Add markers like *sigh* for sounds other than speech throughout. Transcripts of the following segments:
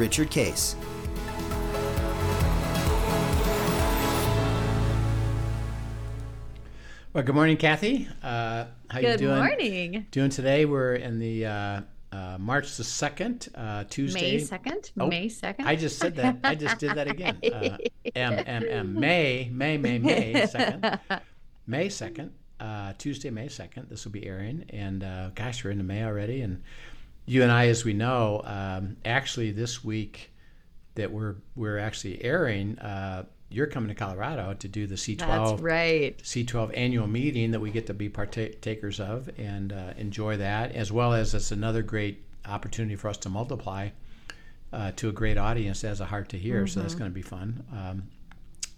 Richard Case. Well, good morning, Kathy. Uh, how Good you doing? Good morning. Doing today? We're in the uh, uh, March the second, uh, Tuesday. May second. Oh, May second. I just said that. I just did that again. *laughs* Uh, M M M May May May May second. *laughs* May second. Uh, Tuesday, May second. This will be airing, and uh, gosh, we're into May already. And you and I, as we know, um, actually this week that we're we're actually airing. Uh, you're coming to Colorado to do the C12 That's right. C12 annual meeting that we get to be partakers of and uh, enjoy that, as well as it's another great opportunity for us to multiply uh, to a great audience that has a heart to hear. So that's going to be fun. Um,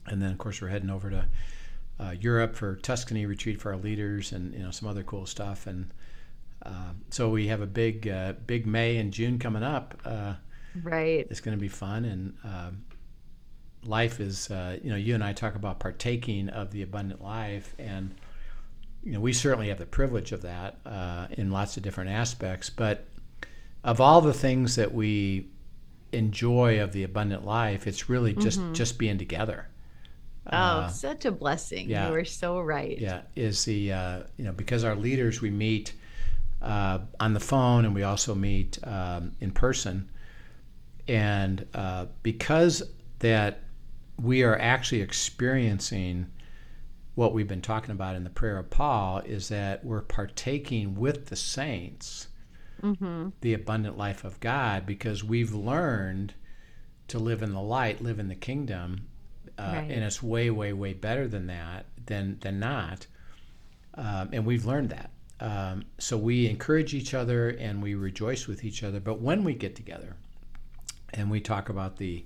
and then, of course, we're heading over to uh, Europe for Tuscany retreat for our leaders and you know some other cool stuff. And uh, so we have a big, uh, big May and June coming up. Uh, Right. it's going to be fun and um, life is uh, you know you and i talk about partaking of the abundant life and you know we certainly have the privilege of that uh, in lots of different aspects but of all the things that we enjoy of the abundant life it's really just just being together Oh, such a blessing. yeah. You are so right. yeah is the uh, you know because our leaders we meet uh, on the phone and we also meet um, in person. And uh, because that we are actually experiencing what we've been talking about in the prayer of paul is that we're partaking with the saints the abundant life of god because we've learned to live in the light live in the kingdom uh, Right. and it's way way way better than that than than not. Um, and we've learned that um, so we encourage each other and we rejoice with each other. But when we get together and we talk about the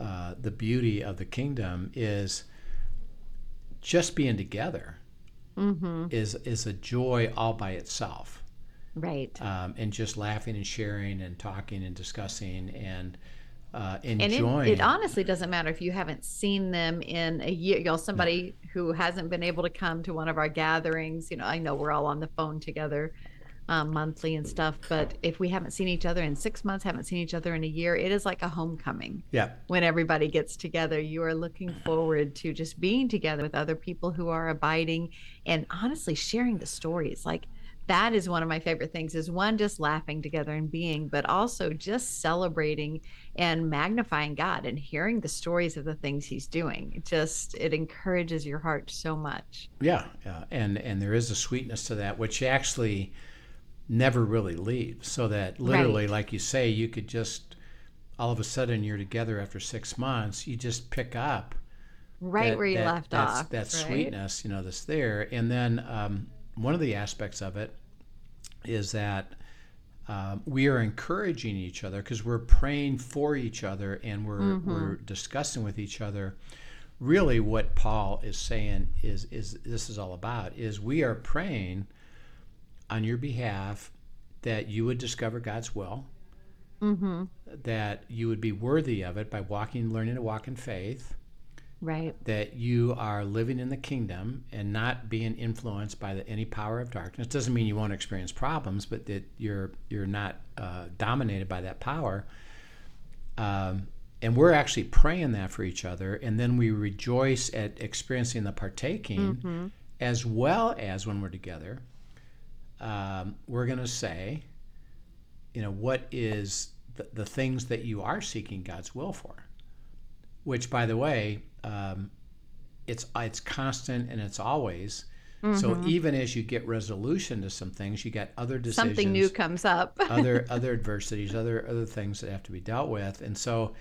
uh, the beauty of the kingdom is just being together is is a joy all by itself. Right. um, and just laughing and sharing and talking and discussing and uh, and it, it honestly doesn't matter if you haven't seen them in a year. You know, somebody who hasn't been able to come to one of our gatherings. You know, I know we're all on the phone together um, monthly and stuff, but if we haven't seen each other in six months, haven't seen each other in a year, it is like a homecoming. yeah when everybody gets together. You are looking forward to just being together with other people who are abiding and honestly sharing the stories. Like that is one of my favorite things is one just laughing together and being, but also just celebrating and magnifying God and hearing the stories of the things he's doing. It just it encourages your heart so much. Yeah, yeah, and and there is a sweetness to that, which actually never really leaves. So that literally, Right. like you say, you could just all of a sudden you're together after six months. You just pick up Right that- where you that- left off. That right? sweetness, you know, that's there. And then um, one of the aspects of it is that um, we are encouraging each other because we're praying for each other and we're Mm-hmm. we're discussing with each other. Really, what Paul is saying is is this is all about is we are praying on your behalf that you would discover God's will, Mm-hmm. that you would be worthy of it by walking, learning to walk in faith, Right. that you are living in the kingdom and not being influenced by the, any power of darkness. Doesn't mean you won't experience problems, but that you're you're not uh, dominated by that power. Um, and we're actually praying that for each other, and then we rejoice at experiencing the partaking, as well as when we're together. Um, we're going to say, you know, what is the, the things that you are seeking God's will for? which by the way um, it's it's constant and it's always so even as you get resolution to some things you get other decisions Something new comes up. *laughs* other other adversities other other things that have to be dealt with and so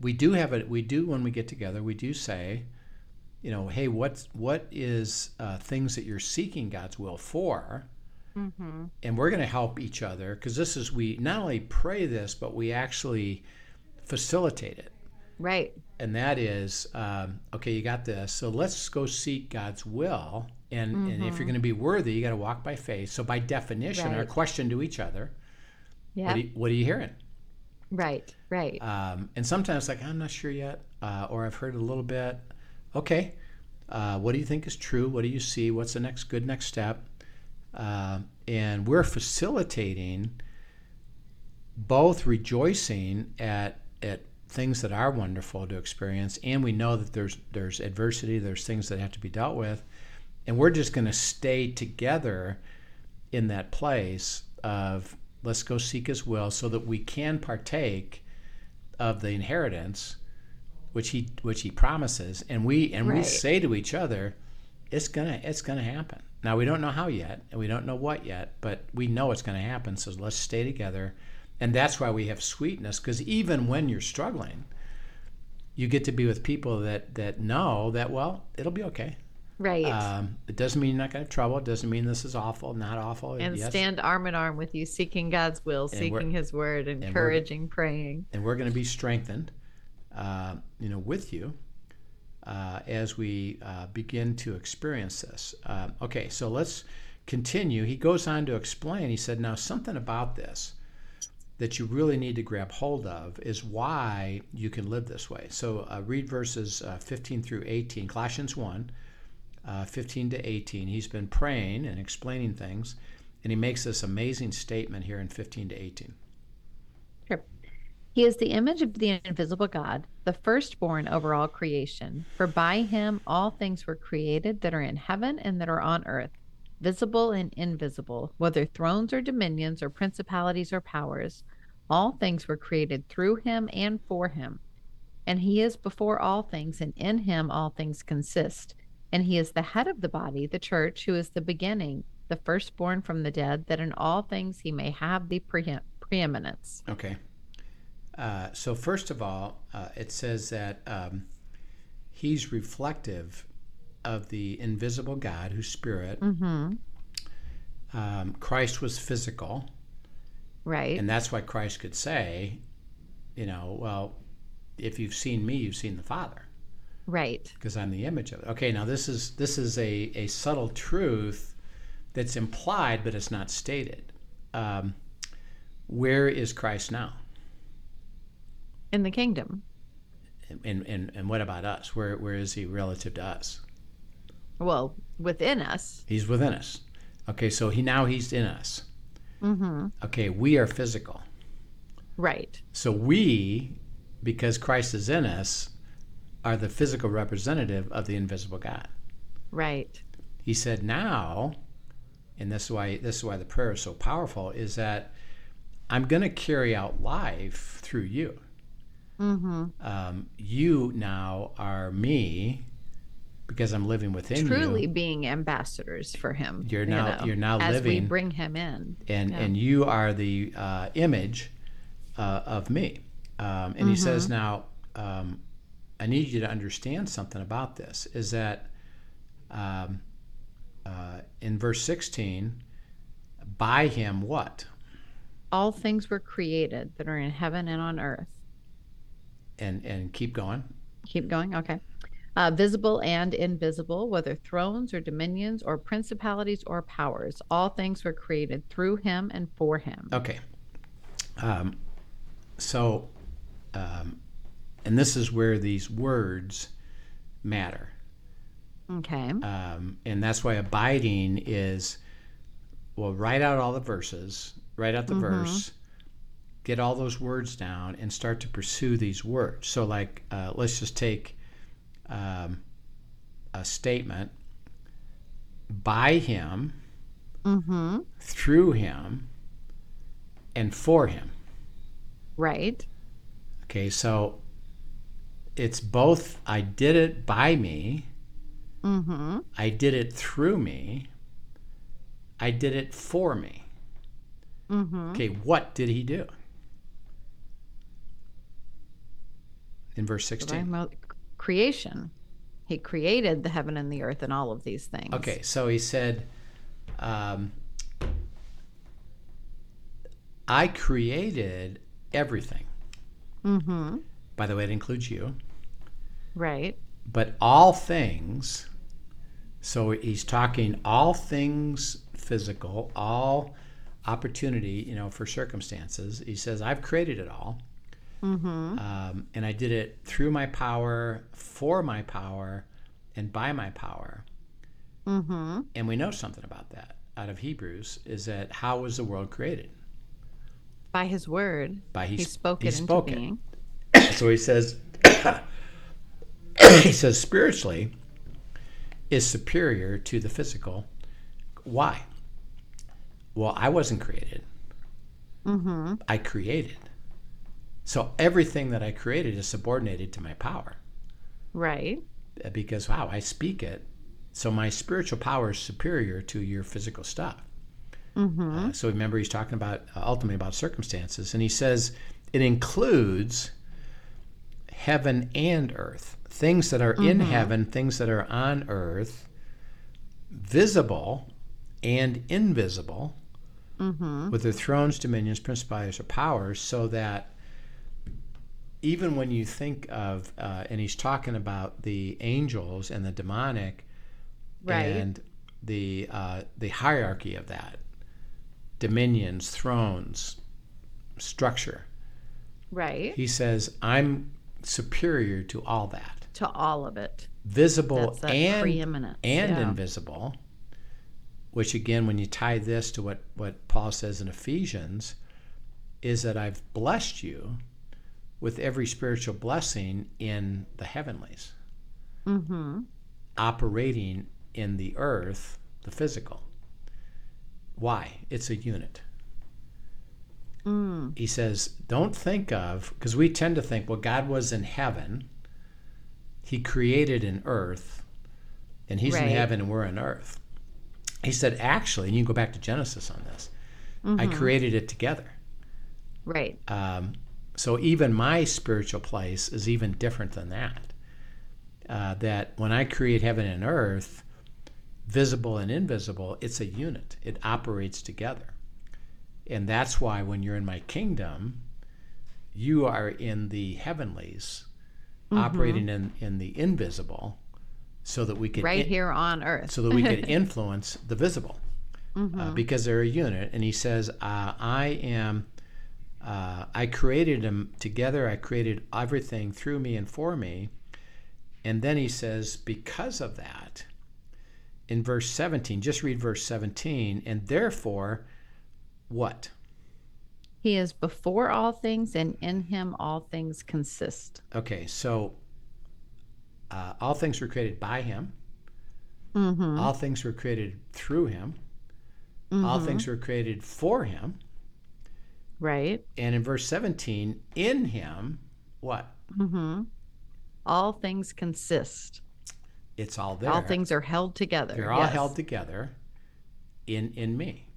we do have it we do when we get together we do say you know hey what's what is uh, things that you're seeking god's will for and we're going to help each other because this is we not only pray this but we actually facilitate it. Right. And that is, um, okay, you got this. So let's go seek God's will. And, and if Mm-hmm. you're going to be worthy, you got to walk by faith. So by definition, our question to each other, Yeah. what, are you, what are you hearing? right. Right. Um, and sometimes like, I'm not sure yet, uh, or I've heard a little bit. Okay, uh, what do you think is true? What do you see? What's the next good next step? Uh, and we're facilitating both rejoicing at at things that are wonderful to experience, and we know that there's there's adversity, there's things that have to be dealt with, and we're just going to stay together in that place of let's go seek His will, so that we can partake of the inheritance, which He which He promises, and we and we say to each other, it's gonna it's gonna happen. Now we don't know how yet, and we don't know what yet, but we know it's gonna happen. So let's stay together, and that's why we have sweetness. Because even when you're struggling, you get to be with people that that know that well, it'll be okay. right. Um, it doesn't mean you're not gonna have trouble. It doesn't mean this is awful, not awful. and yes. stand arm in arm with you, seeking God's will, And seeking His word, encouraging, praying. and we're going to be strengthened, uh, you know, with you uh, as we uh, begin to experience this. Uh, okay, so let's continue. He goes on to explain. He said, "Now something about this that you really need to grab hold of is why you can live this way." So uh, read verses uh, 15 through 18, Colossians 1. Uh, 15 to 18. He's been praying and explaining things, and he makes this amazing statement here in 15 to 18. Sure. He is the image of the invisible God, the firstborn over all creation. For by him all things were created that are in heaven and that are on earth, visible and invisible, whether thrones or dominions or principalities or powers. All things were created through him and for him. And he is before all things, and in him all things consist. And he is the head of the body, the church, who is the beginning, the firstborn from the dead, that in all things he may have the pre- preeminence. Okay. Uh, so first of all, uh, it says that um, he's reflective of the invisible God, who's spirit. Mm-hmm. Um, Christ was physical, Right. and that's why Christ could say, you know, well, if you've seen me, you've seen the Father, right. because I'm the image of it. Okay, now this is this is a, a subtle truth that's implied, but it's not stated. Um, where is Christ now? In the kingdom. And, and, and what about us? Where, where is he relative to us? Well, within us. He's within us. Okay, so he now he's in us. Mm-hmm. Okay, we are physical. Right. So we, because Christ is in us, are the physical representative of the invisible God. Right. He said now, and this is why this is why the prayer is so powerful, is that I'm going to carry out life through you. Mm-hmm. Um, you now are me because I'm living within Truly you. Truly being ambassadors for him. You're you now- know, you're now as we living- bring him in. and Yeah. and you are the uh, image uh, of me. Um, and he says now, um, I need you to understand something about this. Is that um, uh, in verse sixteen, by him what? All things were created that are in heaven and on earth. And and keep going. Keep going. Okay. Uh, visible and invisible, whether thrones or dominions or principalities or powers, all things were created through him and for him. Okay. Um, so, um, and this is where these words matter. Okay. um, and that's why abiding is well write out all the verses write out the verse get all those words down and start to pursue these words so like uh, let's just take um, a statement by him Mm-hmm. through him and for him Right. okay so it's both i did it by me Mm-hmm. I did it through me. I did it for me. Mm-hmm. Okay, what did he do? In verse 16. Creation. He created the heaven and the earth and all of these things. Okay, so he said, um, I created everything. Mm-hmm. By the way, it includes you. Right. But all things, so he's talking all things physical, all opportunity, you know, for circumstances. He says, I've created it all. Mm-hmm. Um, and I did it through my power, for my power, and by my power. Mm-hmm. And we know something about that out of Hebrews is that how was the world created? By his word. By he, he spoke he it spoke into it. being. *coughs* So he says, *coughs* he says spiritually is superior to the physical. Why? Well, I wasn't created. Mm-hmm. I created. So everything that I created is subordinated to my power Right. Uh, because wow, I speak it. So my spiritual power is superior to your physical stuff. Mm-hmm. Uh, so remember, he's talking about uh, ultimately about circumstances, and he says it includes heaven and earth, things that are in heaven, things that are on earth, visible and invisible, Mm-hmm. with their thrones, dominions, principalities, or powers, so that even when you think of, uh, and he's talking about the angels and the demonic, Right. and the uh, the hierarchy of that, dominions, thrones, structure. Right. He says, "I'm superior to all that, to all of it. visible and preeminent. and yeah. invisible." Which again, when you tie this to what what Paul says in Ephesians, is that I've blessed you with every spiritual blessing in the heavenlies, Mm-hmm. operating in the earth, the physical. Why? It's a unit. Mm. he says, don't think of, because we tend to think, well, God was in heaven, He created an earth, and He's in heaven and we're in earth. He said, actually, and you can go back to Genesis on this, I created it together. Right. Um, so even my spiritual place is even different than that. Uh, that when I create heaven and earth, visible and invisible, it's a unit. It operates together. And that's why when you're in my kingdom, you are in the heavenlies, operating in, in the invisible, so that we could Right in- here on earth. so that we could *laughs* influence the visible Mm-hmm. uh, because they're a unit. And he says, uh, I am, uh, I created them together. I created everything through me and for me. And then he says, because of that, in verse 17, just read verse 17, and therefore, what? He is before all things, and in him all things consist. Okay, so uh, all things were created by him. Mm-hmm. All things were created through him. All things were created for him. Right. And in verse 17, in him, what? Mm-hmm. All things consist. It's all there. All things are held together. They're all Yes. held together in in me.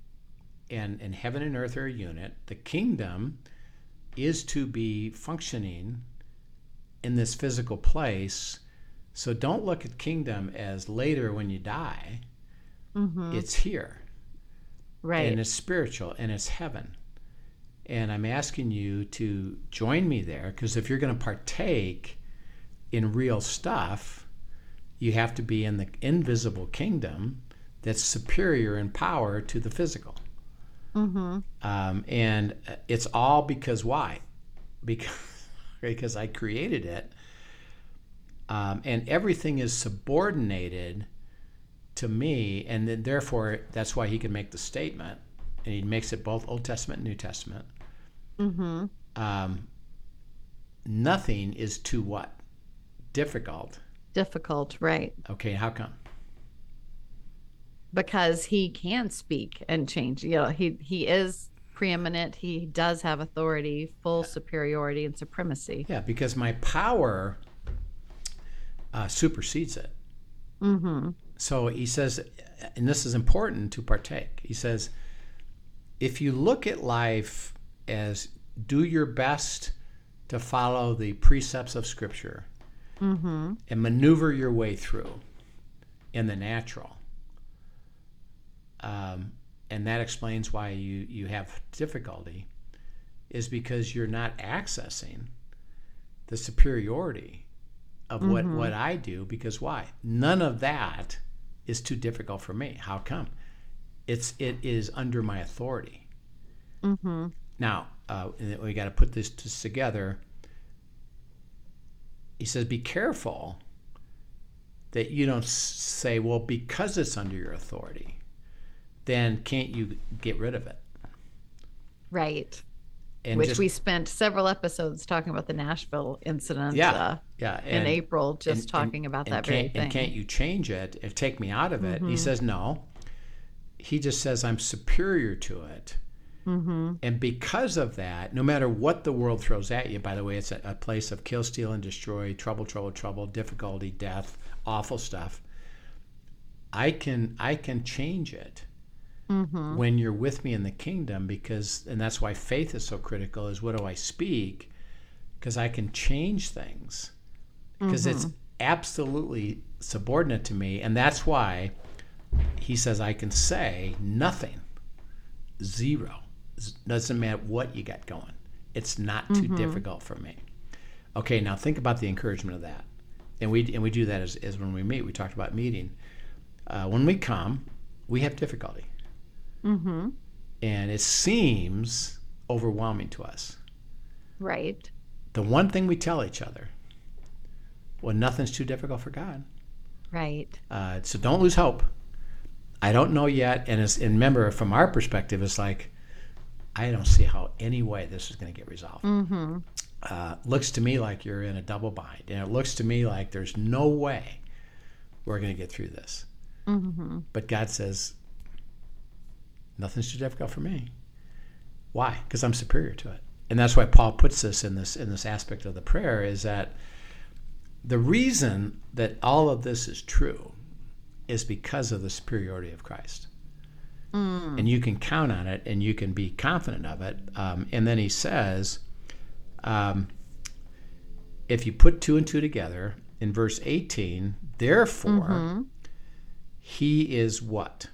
And and heaven and earth are a unit. The kingdom is to be functioning in this physical place. So don't look at kingdom as later when you die. Mhm. It's here. Right. and it's spiritual and it's heaven. And I'm asking you to join me there because if you're going to partake in real stuff, you have to be in the invisible kingdom that's superior in power to the physical. mm-hmm. Um, and it's all because why? Because *laughs* because I created it, um, and everything is subordinated to me, and then therefore that's why he can make the statement, and he makes it both Old Testament and New Testament. Mm-hmm. Um, nothing is too what difficult. Difficult. Right. Okay, how come? Because he can speak and change. You know, he he is preeminent. He does have authority, full superiority, and supremacy. Yeah, because my power uh, supersedes it. Mm-hmm. So he says, and this is important to partake. He says, if you look at life as do your best to follow the precepts of Scripture Mm-hmm. and maneuver your way through in the natural, um, and that explains why you, you have difficulty, is because you're not accessing the superiority of what what I do because why? None of that is too difficult for me. How come? It's it is under my authority. Now uh, we got to put this together. He says, "Be careful that you don't say, well, because it's under your authority, then can't you get rid of it?" Right. And Which just- we spent several episodes talking about the Nashville incident. yeah, uh, yeah, in April, just and- talking and- about and that very thing. And can't you change it and take me out of it? Mm-hmm. He says, no. He just says, I'm superior to it. Mm-hmm. And because of that, no matter what the world throws at you, by the way, it's a, a place of kill, steal, and destroy, trouble, trouble, trouble, difficulty, death, awful stuff. I can I can change it Mm-hmm. when you're with me in the kingdom because and that's why faith is so critical is what do I speak? Because I can change things because it's absolutely subordinate to me. And that's why he says I can say nothing, zero. It doesn't matter what you got going. It's not too difficult for me. Okay, now think about the encouragement of that. And we, and we do that as, as when we meet. We talked about meeting. Uh, when we come, we have difficulty. Mm-hmm. And it seems overwhelming to us Right. the one thing we tell each other well nothing's too difficult for god Right. uh, so don't lose hope i don't know yet and, and remember from our perspective it's like i don't see how any way this is going to get resolved. Mm-hmm. uh, looks to me like you're in a double bind and it looks to me like there's no way we're going to get through this. Mm-hmm. but god says nothing's too difficult for me. Why? Because i'm superior to it. And that's why paul puts this in this in this aspect of the prayer is that the reason that all of this is true is because of the superiority of christ and you can count on it and you can be confident of it um, and then he says um, if you put two and two together in verse 18 therefore he is what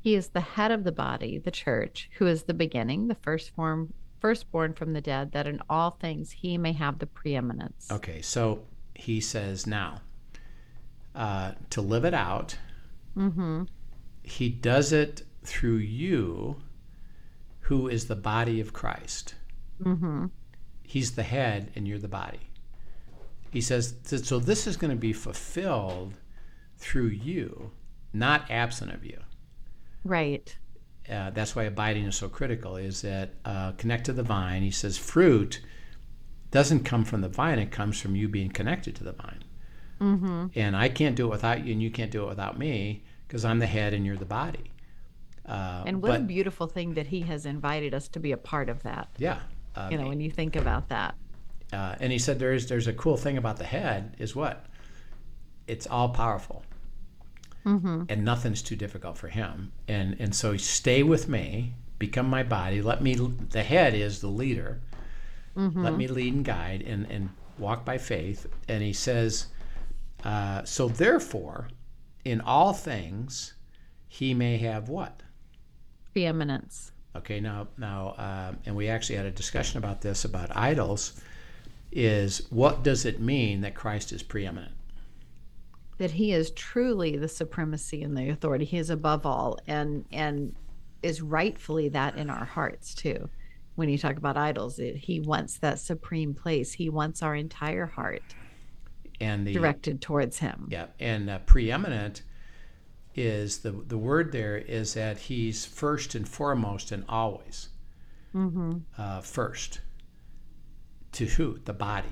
He is the head of the body, the church, who is the beginning, the first form, firstborn from the dead, that in all things he may have the preeminence. Okay, so he says now uh, to live it out, Mm-hmm. He does it through you, who is the body of Christ. Mm-hmm. He's the head, and you're the body. He says, so this is going to be fulfilled through you, not absent of you. Right. uh, that's why abiding is so critical is that uh, connect to the vine he says fruit doesn't come from the vine it comes from you being connected to the vine Mm-hmm. and i can't do it without you and you can't do it without me because i'm the head and you're the body uh, And what a beautiful thing that he has invited us to be a part of that. yeah uh, You know, when you think about that. uh, and he said there's there's a cool thing about the head is what it's all powerful Mm-hmm. and nothing's too difficult for him and and so stay with me become my body let me the head is the leader Mm-hmm. let me lead and guide and and walk by faith and he says uh, so therefore in all things he may have what Preeminence. Okay, now, now, uh, and we actually had a discussion about this about idols. Is what does it mean that Christ is preeminent? That he is truly the supremacy and the authority. He is above all and and is rightfully that in our hearts too. When you talk about idols, it, he wants that supreme place. He wants our entire heart And the directed towards him. yeah, and uh, preeminent is the the word there is that he's first and foremost and always Mm-hmm. uh, first. To who? The body.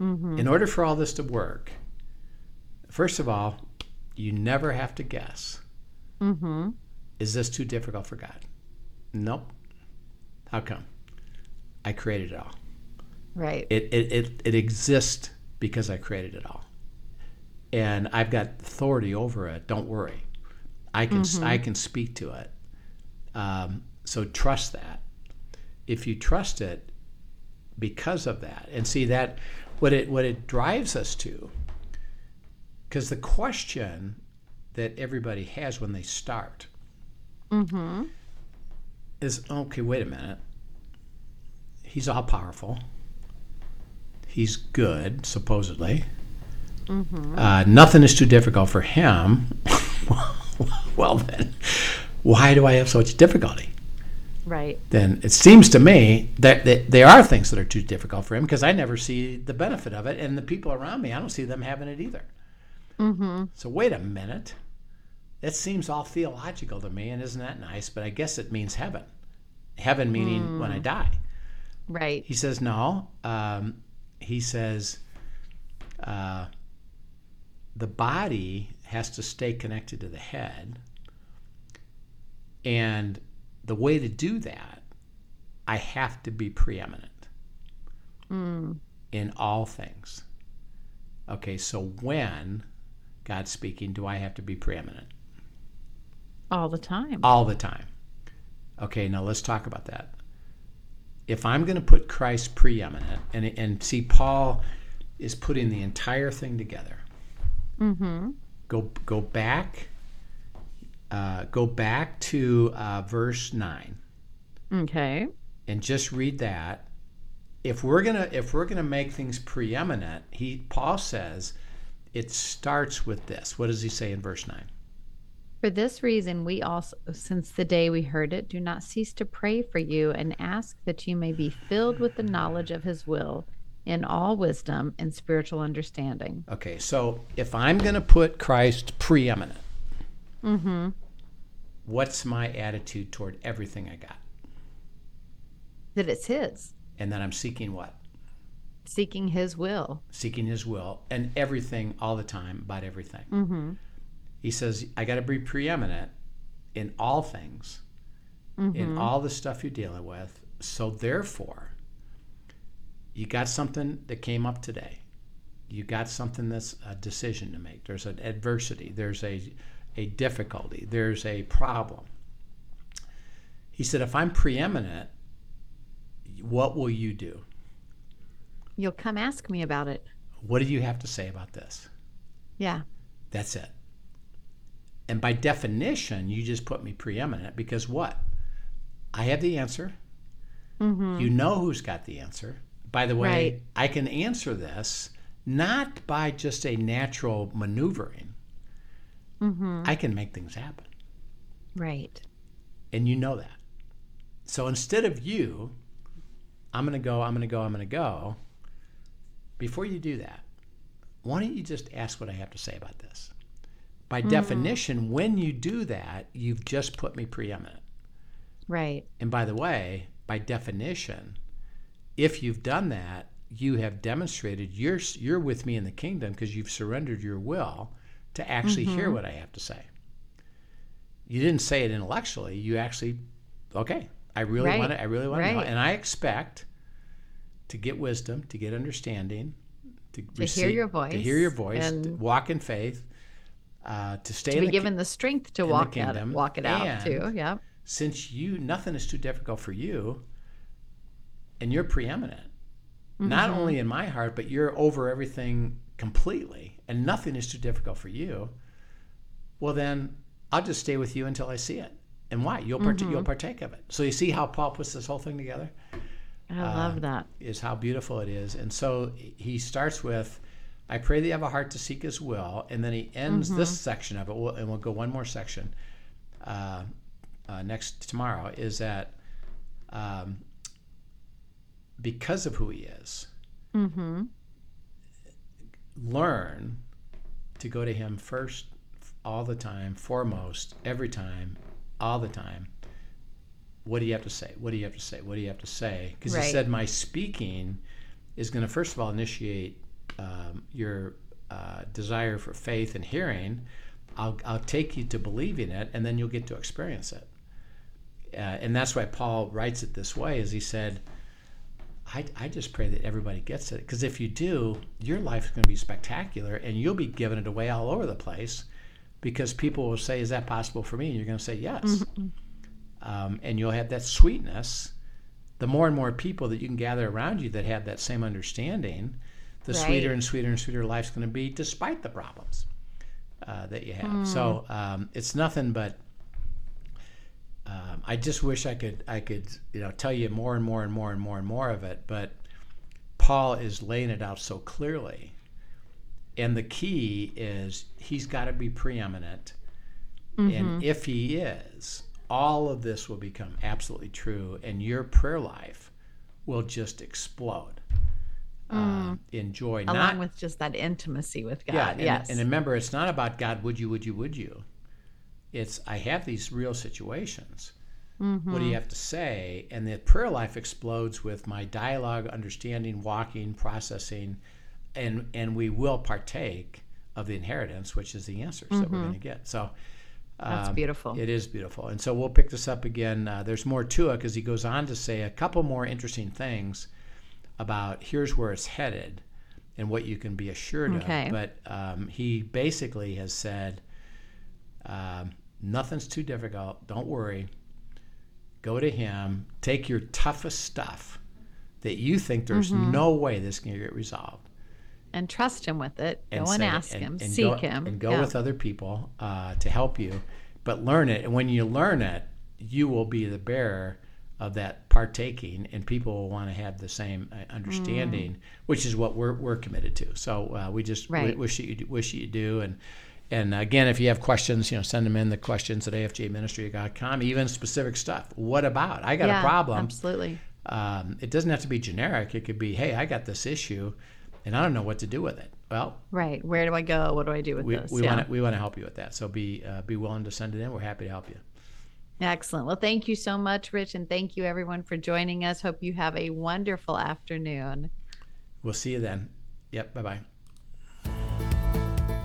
Mm-hmm. In order for all this to work, first of all, you never have to guess. Mm-hmm. Is this too difficult for God? Nope. How come? I created it all. Right. It, it, it, it exists because I created it all. And I've got authority over it. Don't worry. I can, I can speak to it. Um, so trust that. If you trust it because of that, and see that what it, what it drives us to, because the question that everybody has when they start Mm-hmm. is okay, wait a minute. He's all powerful. He's good, supposedly. Uh, nothing is too difficult for him. *laughs* well, then, why do I have so much difficulty? Right. Then it seems to me that, that there are things that are too difficult for him because I never see the benefit of it, and the people around me, I don't see them having it either. Mm-hmm. So wait a minute. It seems all theological to me, and isn't that nice? But I guess it means heaven. Heaven meaning when I die. Right. He says no. Um, he says uh, the body has to stay connected to the head, and the way to do that, I have to be preeminent in all things. Okay, so when God's speaking, do I have to be preeminent? All the time. all the time. Okay, now let's talk about that. If I'm going to put Christ preeminent, and and see, Paul is putting the entire thing together. Mm-hmm. Go go back. Uh, go back to uh, verse nine Okay. and just read that. If we're gonna if we're gonna make things preeminent, he Paul says it starts with this. What does he say in verse nine? For this reason, we also, since the day we heard it, do not cease to pray for you and ask that you may be filled with the knowledge of his will in all wisdom and spiritual understanding. Okay, so if I'm going to put Christ preeminent, Mm-hmm. what's my attitude toward everything I got? That it's his, And then I'm seeking what? seeking his will. Seeking His will and everything all the time about everything. Mm-hmm. He says, I got to be preeminent in all things, in mm-hmm. all the stuff you're dealing with. So therefore, you got something that came up today. You got something that's a decision to make. There's an adversity. There's a a difficulty. There's a problem. He said, if I'm preeminent, what will you do? You'll come ask me about it. What do you have to say about this? Yeah. That's it. And by definition, you just put me preeminent because what? I have the answer. Mm-hmm. You know who's got the answer. By the way, Right. I can answer this not by just a natural maneuvering. Mm-hmm. I can make things happen. Right. And you know that. So instead of you, I'm going to go, I'm going to go, I'm going to go, before you do that, why don't you just ask what I have to say about this? By mm-hmm. definition, when you do that, you've just put me preeminent. Right. And by the way, by definition, if you've done that, you have demonstrated you're you're with me in the kingdom because you've surrendered your will to actually hear mm-hmm. what I have to say. You didn't say it intellectually. You actually, okay, I really Right. want to. I really want to know, and I expect to get wisdom, to get understanding, to, hear your voice, to hear your voice to and- walk in faith, uh, to stay To be the given the strength to walk it, walk it out too. Yeah. since you nothing is too difficult for you and you're preeminent not Mm-hmm. only in my heart but you're over everything completely and nothing is too difficult for you well then i'll just stay with you until i see it and why you'll part- Mm-hmm. you'll partake of it so you see how paul puts this whole thing together I Uh, love that. is how beautiful it is. And so he starts with, I pray that you have a heart to seek his will. And then he ends this section of it, we'll, and we'll go one more section uh, uh, next tomorrow, is that um, because of who he is, Mm-hmm. learn to go to him first all the time, foremost, every time, all the time. What do you have to say? What do you have to say? What do you have to say? Because he said, my speaking is going to, first of all, initiate um, your uh, desire for faith and hearing. I'll, I'll take you to believing it, and then you'll get to experience it. Uh, and that's why Paul writes it this way, is he said, I, I just pray that everybody gets it because if you do, your life is going to be spectacular and you'll be giving it away all over the place because people will say, Is that possible for me? And you're going to say, Yes. Um, and you'll have that sweetness. The more and more people that you can gather around you that have that same understanding, the sweeter and sweeter and sweeter life's going to be despite the problems uh, that you have. So um, it's nothing but um, I just wish I could I could you know tell you more and more and more and more and more of it, but Paul is laying it out so clearly. And the key is he's got to be preeminent. And if he is, all of this will become absolutely true, and your prayer life will just explode uh, in joy. Along not, with just that intimacy with God. yeah, and, yes. and remember, it's not about God, would you, would you, would you? It's, I have these real situations. What do you have to say? And the prayer life explodes with my dialogue, understanding, walking, processing, and and we will partake of the inheritance, which is the answers that we're going to get. So That's um, beautiful. It is beautiful, and so we'll pick this up again. Uh, there's more to it because he goes on to say a couple more interesting things about here's where it's headed and what you can be assured Okay. of. But um, he basically has said um, nothing's too difficult. Don't worry. Go to him. Take your toughest stuff that you think there's Mm-hmm. no way this can get resolved and trust him with it. Go and, say- ask him. and seek go, him. and go Yeah. with other people uh, to help you, but learn it. And when you learn it, you will be the bearer of that partaking, and people will want to have the same uh, understanding, which is what we're, we're committed to. So uh, we just w- wish that you do, wish you do, and and again, if you have questions, you know, send them in the questions at afjministry.com. Even specific stuff. What about? I got yeah, a problem Absolutely. um, it doesn't have to be generic. It could be, hey, I got this issue, and I don't know what to do with it. Well, Right. Where do I go? What do I do with we, this? we yeah. want to we want to help you with that. So be uh, be willing to send it in. We're happy to help you. Excellent. Well, thank you so much, Rich, and thank you everyone for joining us. Hope you have a wonderful afternoon. We'll see you then. Yep. Bye bye.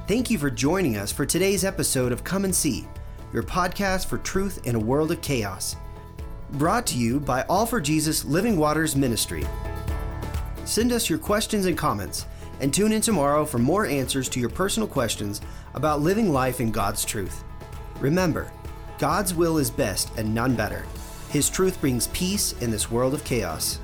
Thank you for joining us for today's episode of Come and See, your podcast for truth in a world of chaos. Brought to you by All for Jesus Living Waters Ministry. Send us your questions and comments, and tune in tomorrow for more answers to your personal questions about living life in God's truth. Remember, God's will is best and none better. His truth brings peace in this world of chaos.